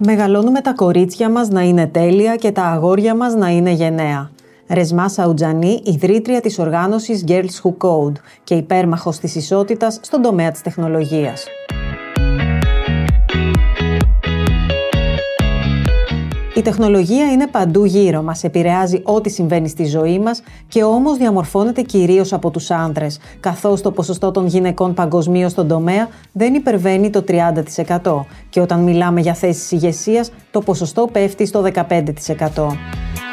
Μεγαλώνουμε τα κορίτσια μας να είναι τέλεια και τα αγόρια μας να είναι γενναία. Ρεσμά Σαουτζανή, ιδρύτρια της οργάνωσης Girls Who Code και υπέρμαχος της ισότητας στον τομέα της τεχνολογίας. Η τεχνολογία είναι παντού γύρω μας, επηρεάζει ό,τι συμβαίνει στη ζωή μας και όμως διαμορφώνεται κυρίως από τους άντρες, καθώς το ποσοστό των γυναικών παγκοσμίως στον τομέα δεν υπερβαίνει το 30% και όταν μιλάμε για θέσεις ηγεσίας, το ποσοστό πέφτει στο 15%.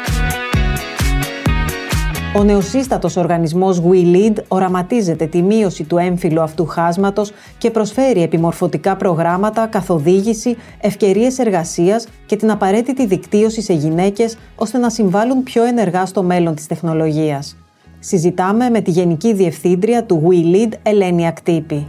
Ο νεοσύστατος οργανισμός WeLead οραματίζεται τη μείωση του έμφυλου αυτού χάσματος και προσφέρει επιμορφωτικά προγράμματα, καθοδήγηση, ευκαιρίες εργασίας και την απαραίτητη δικτύωση σε γυναίκες ώστε να συμβάλλουν πιο ενεργά στο μέλλον της τεχνολογίας. Συζητάμε με τη Γενική Διευθύντρια του WeLead, Ελένη Ακτύπη.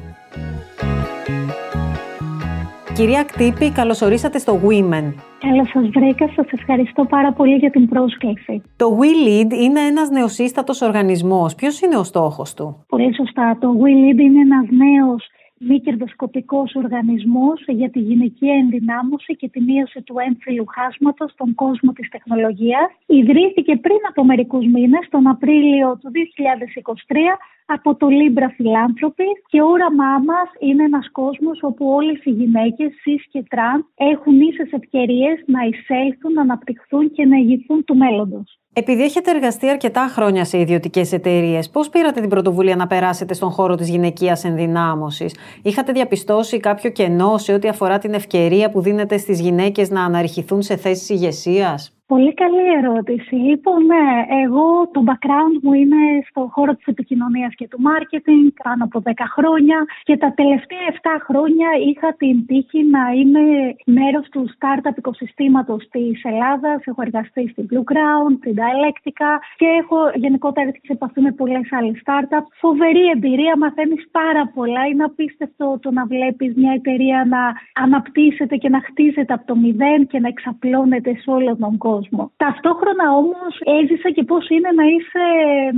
Κυρία Κτύπη, καλωσορίσατε στο Women. Καλώς σας βρήκα. Σας ευχαριστώ πάρα πολύ για την πρόσκληση. Το WeLead είναι ένας νεοσύστατος οργανισμός. Ποιος είναι ο στόχος του, Πολύ σωστά. Το WeLead είναι ένας νέος μη κερδοσκοπικός οργανισμός για τη γυναική ενδυνάμωση και τη μείωση του έμφυλου χάσματος στον κόσμο της τεχνολογίας. Ιδρύθηκε πριν από μερικούς μήνες, τον Απρίλιο του 2023, από το Libra Philanthropy και όραμά μας είναι ένας κόσμος όπου όλες οι γυναίκες, cis και τραν, έχουν ίσες ευκαιρίες να εισέλθουν, να αναπτυχθούν και να ηγηθούν του μέλλοντος. Επειδή έχετε εργαστεί αρκετά χρόνια σε ιδιωτικές εταιρείες, πώς πήρατε την πρωτοβουλία να περάσετε στον χώρο της γυναικείας ενδυνάμωσης, Είχατε διαπιστώσει κάποιο κενό σε ό,τι αφορά την ευκαιρία που δίνεται στις γυναίκες να αναρριχηθούν σε θέσεις ηγεσίας; Πολύ καλή ερώτηση. Λοιπόν, ναι, εγώ το background μου είναι στον χώρο της επικοινωνίας και του marketing πάνω από 10 χρόνια και τα τελευταία 7 χρόνια είχα την τύχη να είμαι μέρος του startup οικοσυστήματος της Ελλάδας. Έχω εργαστεί στην Blue Ground, στην Dialectica και έχω γενικότερα έρθει σε επαφή με πολλές άλλες startup. Φοβερή εμπειρία, μαθαίνεις πάρα πολλά. Είναι απίστευτο το να βλέπεις μια εταιρεία να αναπτύσσεται και να χτίζεται από το μηδέν και να εξαπλώνεται σε όλο τον κόσμο κόσμο. Ταυτόχρονα όμως έζησα και πώς είναι να είσαι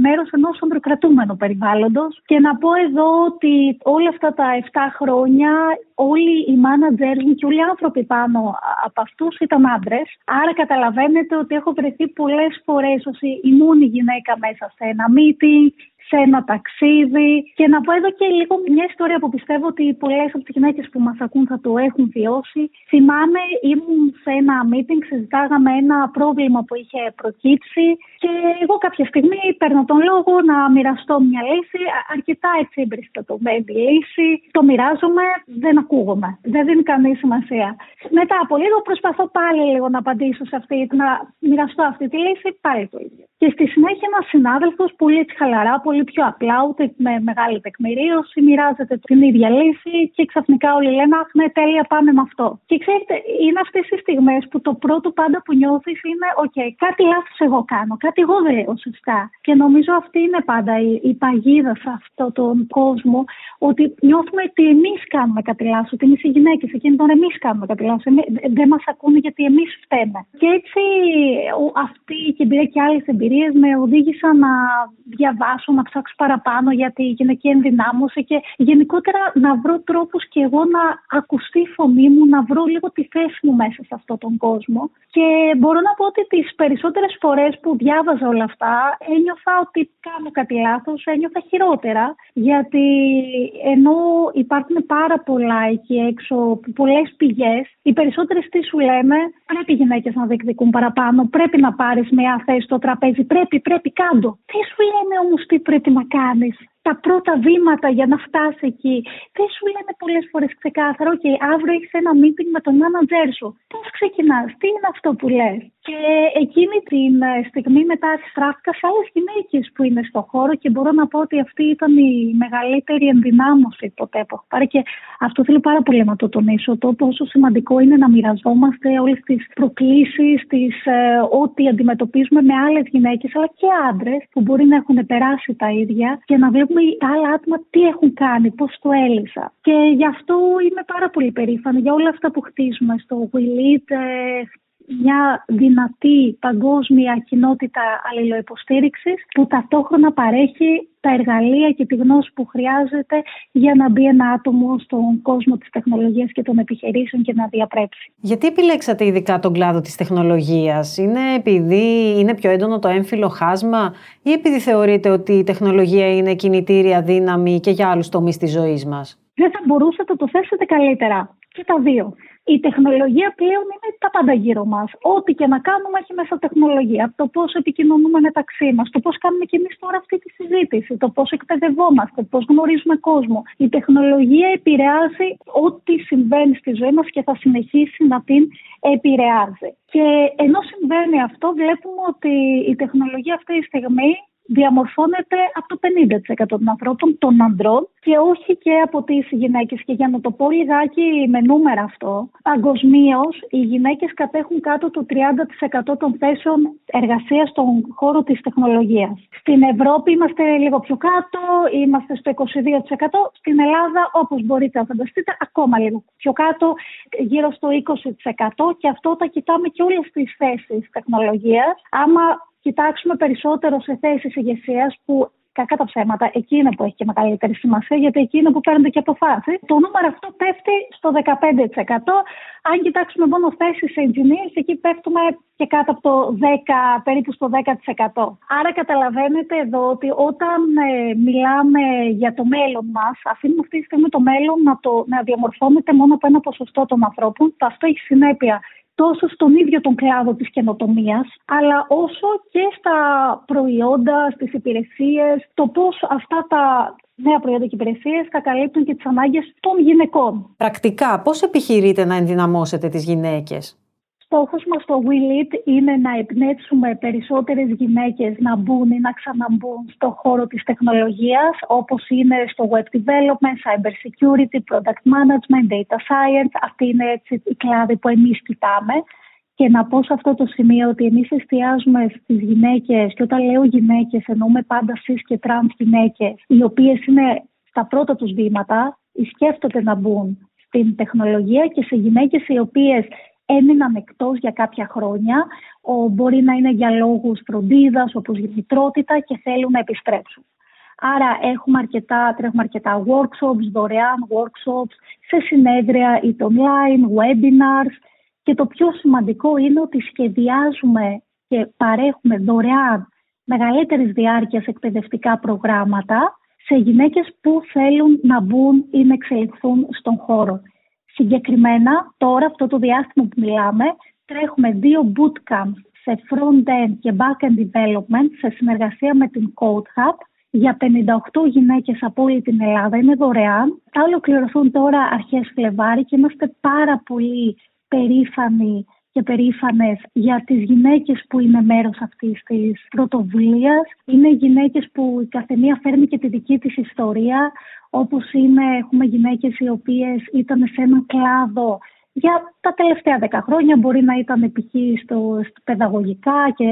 μέρος ενός ανδροκρατούμενου περιβάλλοντος. Και να πω εδώ ότι όλα αυτά τα 7 χρόνια όλοι οι μάνατζερ μου και όλοι οι άνθρωποι πάνω από αυτούς ήταν άντρες. Άρα καταλαβαίνετε ότι έχω βρεθεί πολλές φορές ως η μόνη γυναίκα μέσα σε ένα meeting, σε ένα ταξίδι. Και να πω εδώ και λίγο μια ιστορία που πιστεύω ότι πολλές από τις γυναίκες που μας ακούν θα το έχουν βιώσει. Θυμάμαι, ήμουν σε ένα meeting, συζητάγαμε ένα πρόβλημα που είχε προκύψει και εγώ κάποια στιγμή παίρνω τον λόγο να μοιραστώ μια λύση. Αρκετά έτσι εμπεριστατωμένη λύση. Το μοιράζομαι, δεν ακούγομαι. Δεν δίνει καμία σημασία. Μετά από λίγο προσπαθώ πάλι λίγο να απαντήσω σε αυτή, να μοιραστώ αυτή τη λύση, πάλι το ίδιο. Και στη συνέχεια ένας συνάδελφος, πολύ έτσι χαλαρά, πολύ πιο απλά, ούτε με μεγάλη τεκμηρίωση, μοιράζεται την ίδια λύση και ξαφνικά όλοι λένε Αχ, ναι, τέλεια, πάμε με αυτό. Και ξέρετε, είναι αυτές οι στιγμές που το πρώτο πάντα που νιώθεις είναι: Οκ, κάτι λάθος εγώ κάνω, κάτι εγώ δεν λέω σωστά. Και νομίζω αυτή είναι πάντα η, η παγίδα σε αυτόν τον κόσμο, ότι νιώθουμε ότι εμείς κάνουμε κάτι λάθος, ότι εμείς οι γυναίκες, εκείνοι τώρα εμείς κάνουμε κάτι λάθος. Δεν μας ακούνε γιατί εμείς φταίμε. Και έτσι αυτή η εμπειρία και άλλες εμπειρίε εμπειρίες με οδήγησαν να διαβάσω, να ψάξω παραπάνω για τη γυναική ενδυνάμωση και γενικότερα να βρω τρόπους και εγώ να ακουστεί η φωνή μου, να βρω λίγο τη θέση μου μέσα σε αυτόν τον κόσμο. Και μπορώ να πω ότι τις περισσότερες φορές που διάβαζα όλα αυτά ένιωθα ότι κάνω κάτι λάθος, ένιωθα χειρότερα γιατί ενώ υπάρχουν πάρα πολλά εκεί έξω, πολλές πηγές, οι περισσότερες τι σου λένε πρέπει οι γυναίκες να διεκδικούν παραπάνω, πρέπει να πάρεις μια θέση στο τραπέζι πρέπει, πρέπει, κάντο. Τι σου λένε όμως τι πρέπει να κάνεις τα πρώτα βήματα για να φτάσει εκεί. Δεν σου λένε πολλές φορές ξεκάθαρα, OK, αύριο έχεις ένα meeting με τον manager σου. Πώς ξεκινάς, τι είναι αυτό που λες; Και εκείνη την ε, στιγμή μετά στράφηκα σε άλλες γυναίκες που είναι στο χώρο και μπορώ να πω ότι αυτή ήταν η μεγαλύτερη ενδυνάμωση ποτέ που έχω πάρει. Και αυτό θέλω πάρα πολύ να το τονίσω. Το πόσο σημαντικό είναι να μοιραζόμαστε όλες τις προκλήσεις, ε, ό,τι αντιμετωπίζουμε με άλλες γυναίκες αλλά και άντρες που μπορεί να έχουν περάσει τα ίδια και να βλέπουμε τα άλλα άτομα τι έχουν κάνει, πώς το έλυσα. Και γι' αυτό είμαι πάρα πολύ περήφανη για όλα αυτά που χτίζουμε στο WeLead, ε, μια δυνατή παγκόσμια κοινότητα αλληλοϊποστήριξης που ταυτόχρονα παρέχει τα εργαλεία και τη γνώση που χρειάζεται για να μπει ένα άτομο στον κόσμο της τεχνολογίας και των επιχειρήσεων και να διαπρέψει. Γιατί επιλέξατε ειδικά τον κλάδο της τεχνολογίας, είναι επειδή είναι πιο έντονο το έμφυλο χάσμα ή επειδή θεωρείτε ότι η τεχνολογία είναι κινητήρια δύναμη και για άλλους τομείς της ζωής μας; Δεν θα μπορούσατε να το θέσετε καλύτερα και τα δύο η τεχνολογία πλέον είναι τα πάντα γύρω μας. Ό,τι και να κάνουμε έχει μέσα τεχνολογία. Το πώς επικοινωνούμε μεταξύ μας, το πώς κάνουμε και εμείς τώρα αυτή τη συζήτηση, το πώς εκπαιδευόμαστε, πώς γνωρίζουμε κόσμο. Η τεχνολογία επηρεάζει ό,τι συμβαίνει στη ζωή μας και θα συνεχίσει να την επηρεάζει. Και ενώ συμβαίνει αυτό, βλέπουμε ότι η τεχνολογία αυτή τη στιγμή διαμορφώνεται από το 50% των ανθρώπων, των ανδρών και όχι και από τις γυναίκες. Και για να το πω λιγάκι με νούμερα αυτό, παγκοσμίως οι γυναίκες κατέχουν κάτω το 30% των θέσεων εργασίας στον χώρο της τεχνολογίας. Στην Ευρώπη είμαστε λίγο πιο κάτω, είμαστε στο 22%. Στην Ελλάδα, όπως μπορείτε να φανταστείτε, ακόμα λίγο πιο κάτω, γύρω στο 20%. Και αυτό τα κοιτάμε και όλες τις θέσεις τεχνολογίας. Άμα κοιτάξουμε περισσότερο σε θέσεις ηγεσίας που κακά τα ψέματα, εκεί είναι που έχει και μεγαλύτερη σημασία, γιατί εκεί είναι που παίρνονται και αποφάσει. Το νούμερο αυτό πέφτει στο 15%. Αν κοιτάξουμε μόνο θέσεις engineers, εκεί πέφτουμε και κάτω από το 10, περίπου στο 10%. Άρα καταλαβαίνετε εδώ ότι όταν ε, μιλάμε για το μέλλον μας, αφήνουμε αυτή τη στιγμή το μέλλον να, το, να διαμορφώνεται μόνο από ένα ποσοστό των ανθρώπων. Αυτό έχει συνέπεια τόσο στον ίδιο τον κλάδο της καινοτομίας, αλλά όσο και στα προϊόντα, στις υπηρεσίες, το πώς αυτά τα νέα προϊόντα και υπηρεσίες θα καλύπτουν και τις ανάγκες των γυναικών. Πρακτικά, πώς επιχειρείτε να ενδυναμώσετε τις γυναίκες; Στόχος μας στο WeLead είναι να εμπνεύσουμε περισσότερες γυναίκες να μπουν ή να ξαναμπούν στο χώρο της τεχνολογίας όπως είναι στο Web Development, Cyber Security, Product Management, Data Science. Αυτή είναι έτσι η κλάδη που εμείς κοιτάμε. Και να πω σε αυτό το σημείο ότι εμείς εστιάζουμε στις γυναίκες και όταν λέω γυναίκες εννοούμε πάντα cis και trans γυναίκες οι οποίες είναι στα πρώτα τους βήματα ή σκέφτονται να μπουν στην τεχνολογία και σε γυναίκες οι οποίες έμειναν εκτός για κάποια χρόνια, ο, μπορεί να είναι για λόγους φροντίδας, όπως η μητρότητα και θέλουν να επιστρέψουν. Άρα έχουμε αρκετά, τρέχουμε αρκετά workshops, δωρεάν workshops, σε συνέδρια είτε online, webinars και το πιο σημαντικό είναι ότι σχεδιάζουμε και παρέχουμε δωρεάν μεγαλύτερης διάρκειας εκπαιδευτικά προγράμματα σε γυναίκες που θέλουν να μπουν ή να εξελιχθούν στον χώρο. Συγκεκριμένα, τώρα αυτό το διάστημα που μιλάμε, τρέχουμε δύο bootcamps σε front-end και back-end development σε συνεργασία με την Code Hub για 58 γυναίκες από όλη την Ελλάδα. Είναι δωρεάν. Θα ολοκληρωθούν τώρα αρχές Φλεβάρι και είμαστε πάρα πολύ περήφανοι και περήφανες για τις γυναίκες που είναι μέρος αυτής της πρωτοβουλίας. Είναι γυναίκες που η καθεμία φέρνει και τη δική της ιστορία, όπως είναι, έχουμε γυναίκες οι οποίες ήταν σε έναν κλάδο για τα τελευταία δέκα χρόνια, μπορεί να ήταν π.χ. Στο, στο παιδαγωγικά και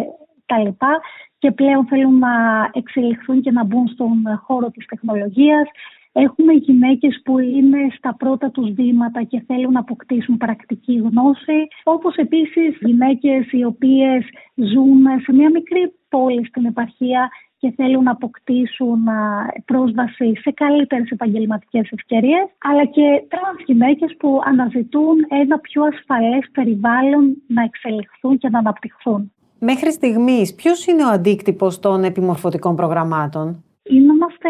τα λοιπά και πλέον θέλουν να εξελιχθούν και να μπουν στον χώρο της τεχνολογίας. Έχουμε γυναίκες που είναι στα πρώτα τους βήματα και θέλουν να αποκτήσουν πρακτική γνώση, όπως επίσης γυναίκες οι οποίες ζουν σε μια μικρή πόλη στην επαρχία και θέλουν να αποκτήσουν πρόσβαση σε καλύτερες επαγγελματικές ευκαιρίες, αλλά και τρανς γυναίκες που αναζητούν ένα πιο ασφαλές περιβάλλον να εξελιχθούν και να αναπτυχθούν. Μέχρι στιγμής, ποιος είναι ο αντίκτυπος των επιμορφωτικών προγραμμάτων; Είμαστε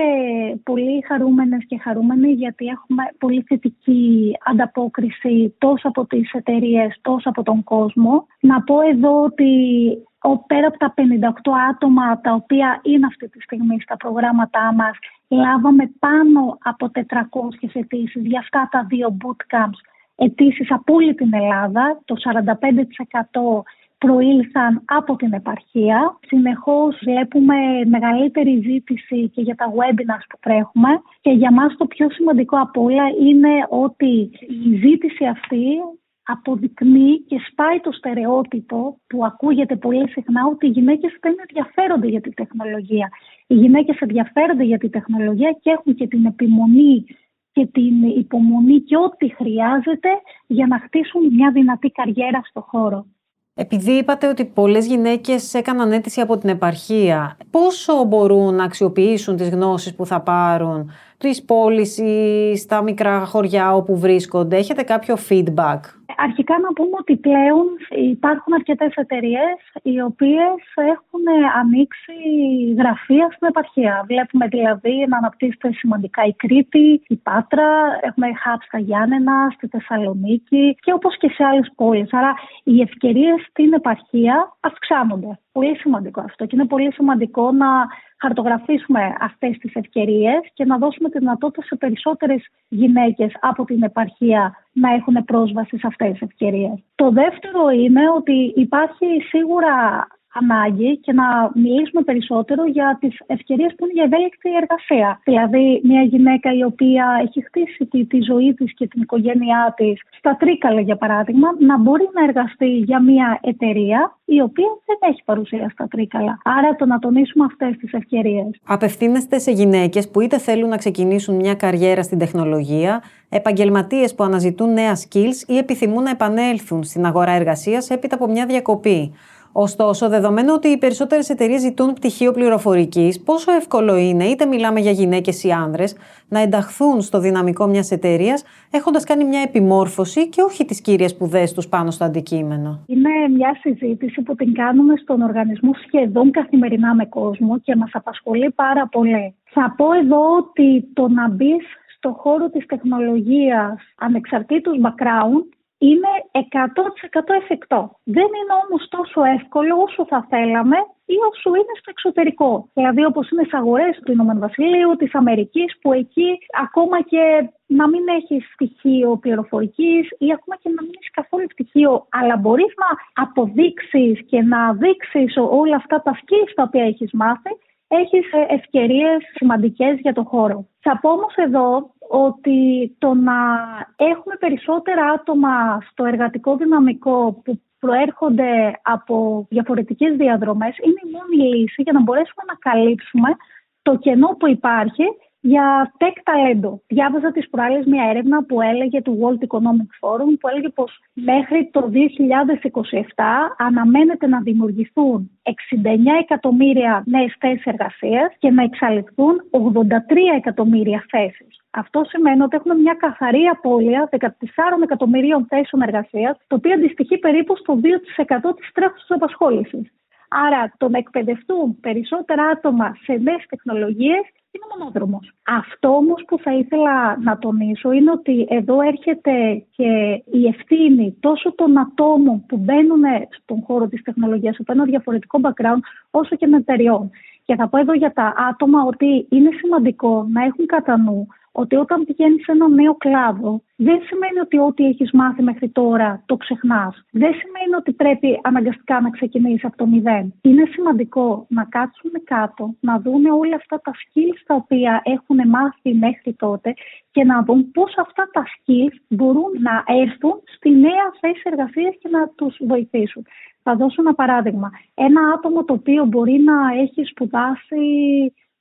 πολύ χαρούμενες και χαρούμενοι γιατί έχουμε πολύ θετική ανταπόκριση τόσο από τις εταιρείες τόσο από τον κόσμο. Να πω εδώ ότι πέρα από τα 58 άτομα τα οποία είναι αυτή τη στιγμή στα προγράμματά μας λάβαμε πάνω από 400 αιτήσεις για αυτά τα δύο bootcamps αιτήσεις από όλη την Ελλάδα. Το 45% προήλθαν από την επαρχία. Συνεχώς βλέπουμε μεγαλύτερη ζήτηση και για τα webinars που τρέχουμε και για μας το πιο σημαντικό από όλα είναι ότι η ζήτηση αυτή αποδεικνύει και σπάει το στερεότυπο που ακούγεται πολύ συχνά ότι οι γυναίκες δεν ενδιαφέρονται για τη τεχνολογία. Οι γυναίκες ενδιαφέρονται για τη τεχνολογία και έχουν και την επιμονή και την υπομονή και ό,τι χρειάζεται για να χτίσουν μια δυνατή καριέρα στο χώρο. Επειδή είπατε ότι πολλές γυναίκες έκαναν αίτηση από την επαρχία, πόσο μπορούν να αξιοποιήσουν τις γνώσεις που θα πάρουν της πόλης ή στα μικρά χωριά όπου βρίσκονται. Έχετε κάποιο feedback; Αρχικά να πούμε ότι πλέον υπάρχουν αρκετές εταιρείες οι οποίες έχουν ανοίξει γραφεία στην επαρχία. Βλέπουμε δηλαδή να αναπτύσσεται σημαντικά η Κρήτη, η Πάτρα, έχουμε hub στα Γιάννενα, στη Θεσσαλονίκη και όπως και σε άλλες πόλεις. Άρα οι ευκαιρίες στην επαρχία αυξάνονται. Πολύ σημαντικό αυτό και είναι πολύ σημαντικό να χαρτογραφήσουμε αυτές τις ευκαιρίες και να δώσουμε τη δυνατότητα σε περισσότερες γυναίκες από την επαρχία να έχουν πρόσβαση σε αυτές τις ευκαιρίες. Το δεύτερο είναι ότι υπάρχει σίγουρα ανάγκη και να μιλήσουμε περισσότερο για τις ευκαιρίες που είναι για ευέλικτη εργασία. Δηλαδή, μια γυναίκα η οποία έχει χτίσει τη, τη ζωή της και την οικογένειά της στα Τρίκαλα, για παράδειγμα, να μπορεί να εργαστεί για μια εταιρεία η οποία δεν έχει παρουσία στα Τρίκαλα. Άρα, το να τονίσουμε αυτές τις ευκαιρίες. Απευθύνεστε σε γυναίκες που είτε θέλουν να ξεκινήσουν μια καριέρα στην τεχνολογία, επαγγελματίες που αναζητούν νέα skills ή επιθυμούν να επανέλθουν στην αγορά εργασίας έπειτα από μια διακοπή. Ωστόσο, δεδομένου ότι οι περισσότερες εταιρείες ζητούν πτυχίο πληροφορικής, πόσο εύκολο είναι, είτε μιλάμε για γυναίκες ή άνδρες, να ενταχθούν στο δυναμικό μιας εταιρείας έχοντας κάνει μια επιμόρφωση και όχι τις κύριες σπουδές τους πάνω στο αντικείμενο. Είναι μια συζήτηση που την κάνουμε στον οργανισμό σχεδόν καθημερινά με κόσμο και μας απασχολεί πάρα πολύ. Θα πω εδώ ότι το να μπεις στο χώρο της τεχνολογίας ανεξαρτήτως background είναι 100% εφικτό. Δεν είναι όμως τόσο εύκολο όσο θα θέλαμε ή όσο είναι στο εξωτερικό. Δηλαδή όπως είναι στις αγορές του Ηνωμένου Βασιλείου, της Αμερικής που εκεί ακόμα και να μην έχεις στοιχείο πληροφορικής ή ακόμα και να μην έχεις καθόλου στοιχείο, αλλά μπορείς να αποδείξεις και να δείξεις όλα αυτά τα skills τα οποία έχεις μάθει, έχεις ευκαιρίες σημαντικές για το χώρο. Θα πω όμως εδώ ότι το να έχουμε περισσότερα άτομα στο εργατικό δυναμικό που προέρχονται από διαφορετικές διαδρομές είναι η μόνη λύση για να μπορέσουμε να καλύψουμε το κενό που υπάρχει για tech talento. Διάβαζα τις προάλλες μια έρευνα που έλεγε του World Economic Forum που έλεγε πως μέχρι το 2027 αναμένεται να δημιουργηθούν 69 εκατομμύρια νέες θέσεις εργασίας και να εξαλειφθούν 83 εκατομμύρια θέσεις. Αυτό σημαίνει ότι έχουμε μια καθαρή απώλεια 14 εκατομμυρίων θέσεων εργασίας, το οποίο αντιστοιχεί περίπου στο 2% της τρέχουσας απασχόλησης. Άρα, το να εκπαιδευτούν περισσότερα άτομα σε νέες τεχνολογίες είναι μονόδρομος. Αυτό όμως που θα ήθελα να τονίσω είναι ότι εδώ έρχεται και η ευθύνη τόσο των ατόμων που μπαίνουν στον χώρο της τεχνολογίας, που έχουν διαφορετικό background, όσο και των εταιριών. Και θα πω εδώ για τα άτομα ότι είναι σημαντικό να έχουν κατά νου ότι όταν πηγαίνεις σε ένα νέο κλάδο, δεν σημαίνει ότι ό,τι έχεις μάθει μέχρι τώρα το ξεχνάς. Δεν σημαίνει ότι πρέπει αναγκαστικά να ξεκινήσεις από το μηδέν. Είναι σημαντικό να κάτσουν κάτω, να δουν όλα αυτά τα skills τα οποία έχουν μάθει μέχρι τότε και να δουν πώς αυτά τα skills μπορούν να έρθουν στη νέα θέση εργασίας και να τους βοηθήσουν. Θα δώσω ένα παράδειγμα. Ένα άτομο το οποίο μπορεί να έχει σπουδάσει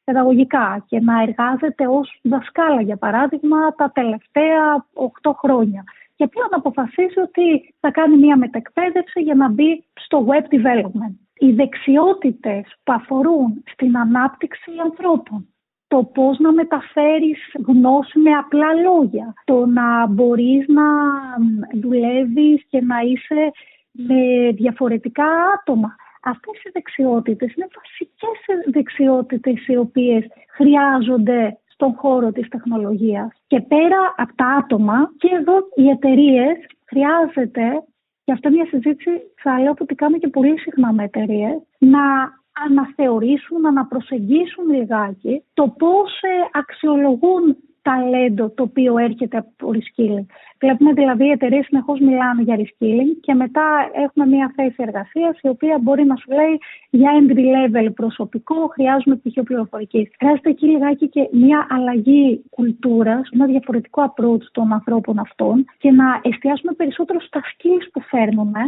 παιδαγωγικά και να εργάζεται ως δασκάλα, για παράδειγμα, τα τελευταία 8 χρόνια. Και πλέον αποφασίσει ότι θα κάνει μια μετεκπαίδευση για να μπει στο web development. Οι δεξιότητες που αφορούν στην ανάπτυξη ανθρώπων, το πώς να μεταφέρεις γνώση με απλά λόγια, το να μπορείς να δουλεύεις και να είσαι με διαφορετικά άτομα, Αυτές οι δεξιότητες είναι βασικές δεξιότητες οι οποίες χρειάζονται στον χώρο της τεχνολογίας. Και πέρα από τα άτομα και εδώ οι εταιρείες χρειάζεται, και αυτό είναι μια συζήτηση θα λέω ότι κάνουμε και πολύ συχνά με εταιρείες, να αναθεωρήσουν, να προσεγγίσουν λιγάκι το πώς ε, αξιολογούν ταλέντο το οποίο έρχεται από reskilling. Βλέπουμε δηλαδή οι εταιρείες συνεχώς μιλάνε για reskilling και μετά έχουμε μια θέση εργασίας η οποία μπορεί να σου λέει για entry level προσωπικό χρειάζομαι πτυχίο πληροφορικής. Χρειάζεται εκεί λιγάκι και μια αλλαγή κουλτούρας, ένα διαφορετικό approach των ανθρώπων αυτών και να εστιάσουμε περισσότερο στα skills που φέρνουμε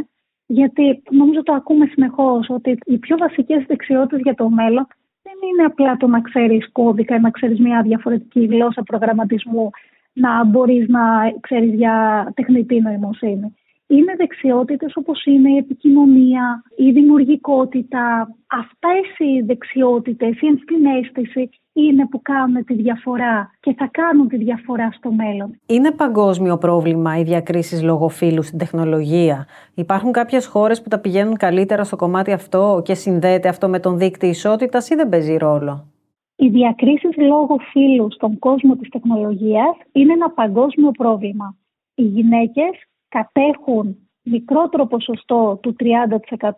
γιατί νομίζω το ακούμε συνεχώς ότι οι πιο βασικές δεξιότητες για το μέλλον δεν είναι απλά το να ξέρεις κώδικα ή να ξέρεις μια διαφορετική γλώσσα προγραμματισμού, να μπορείς να ξέρεις για τεχνητή νοημοσύνη. Είναι δεξιότητες όπως είναι η επικοινωνία, η δημιουργικότητα. Αυτές οι δεξιότητες, η ενσυναίσθηση είναι που κάνουν τη διαφορά και θα κάνουν τη διαφορά στο μέλλον. Είναι παγκόσμιο πρόβλημα οι διακρίσεις λόγω φύλου στην τεχνολογία. Υπάρχουν κάποιες χώρες που τα πηγαίνουν καλύτερα στο κομμάτι αυτό και συνδέεται αυτό με τον δείκτη ισότητας ή δεν παίζει ρόλο; Οι διακρίσεις λόγω φύλου στον κόσμο της τεχνολογίας είναι ένα παγκόσμιο πρόβλημα. Οι γυναίκες κατέχουν μικρότερο ποσοστό του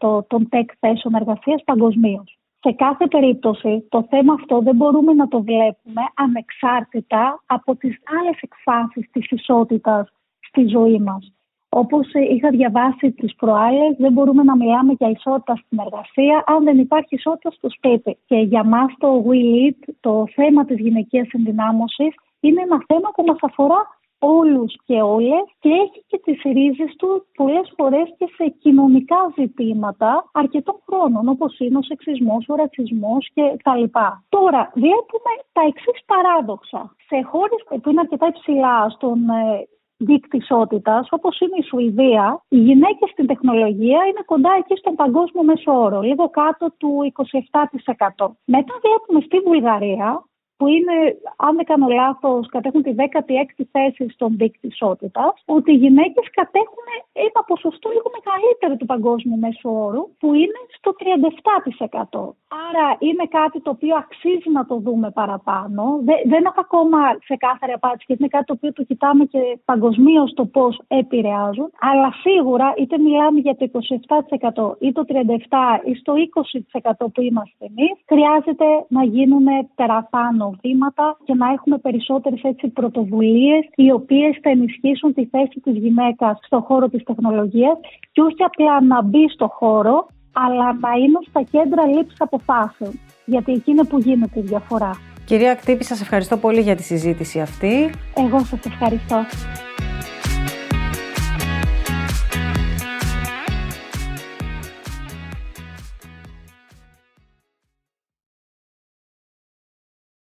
30% των tech θέσεων εργασίας παγκοσμίως. Σε κάθε περίπτωση το θέμα αυτό δεν μπορούμε να το βλέπουμε ανεξάρτητα από τις άλλες εκφάσεις της ισότητας στη ζωή μας. Όπως είχα διαβάσει τις προάλλες, δεν μπορούμε να μιλάμε για ισότητα στην εργασία αν δεν υπάρχει ισότητα στο σπίτι. Και για μας το We Lead, το θέμα της γυναικείας ενδυνάμωσης, είναι ένα θέμα που μας αφορά όλους και όλες και έχει και τις ρίζες του πολλές φορές και σε κοινωνικά ζητήματα αρκετών χρόνων όπως είναι ο σεξισμός, ο ρατσισμός και τα λοιπά. Τώρα βλέπουμε τα εξής παράδοξα. Σε χώρες που είναι αρκετά υψηλά στον ε, δείκτη ισότητας, όπως είναι η Σουηδία, οι γυναίκες στην τεχνολογία είναι κοντά εκεί στον παγκόσμιο μέσο όρο, λίγο κάτω του 27%. Μετά βλέπουμε στη Βουλγαρία, που είναι, αν δεν κάνω λάθος, κατέχουν τη 16η θέση στον δείκτη ισότητας, ότι οι γυναίκες κατέχουν ένα ποσοστό λίγο μεγαλύτερο του παγκόσμιου μέσου όρου, που είναι στο 37%. Άρα είναι κάτι το οποίο αξίζει να το δούμε παραπάνω. Δεν, δεν έχω ακόμα ξεκάθαρη απάντηση, γιατί είναι κάτι το οποίο το κοιτάμε και παγκοσμίως το πώς επηρεάζουν. Αλλά σίγουρα είτε μιλάμε για το 27% ή το 37% ή στο 20% που είμαστε εμείς, χρειάζεται να γίνουν παραπάνω βήματα και να έχουμε περισσότερες έτσι πρωτοβουλίες οι οποίες θα ενισχύσουν τη θέση της γυναίκας στον χώρο της τεχνολογίας και όχι απλά να μπει στο χώρο αλλά να είναι στα κέντρα λήψης αποφάσεων. Γιατί εκεί είναι που γίνεται η διαφορά. Κυρία Κτύπη, σας ευχαριστώ πολύ για τη συζήτηση αυτή. Εγώ σας ευχαριστώ.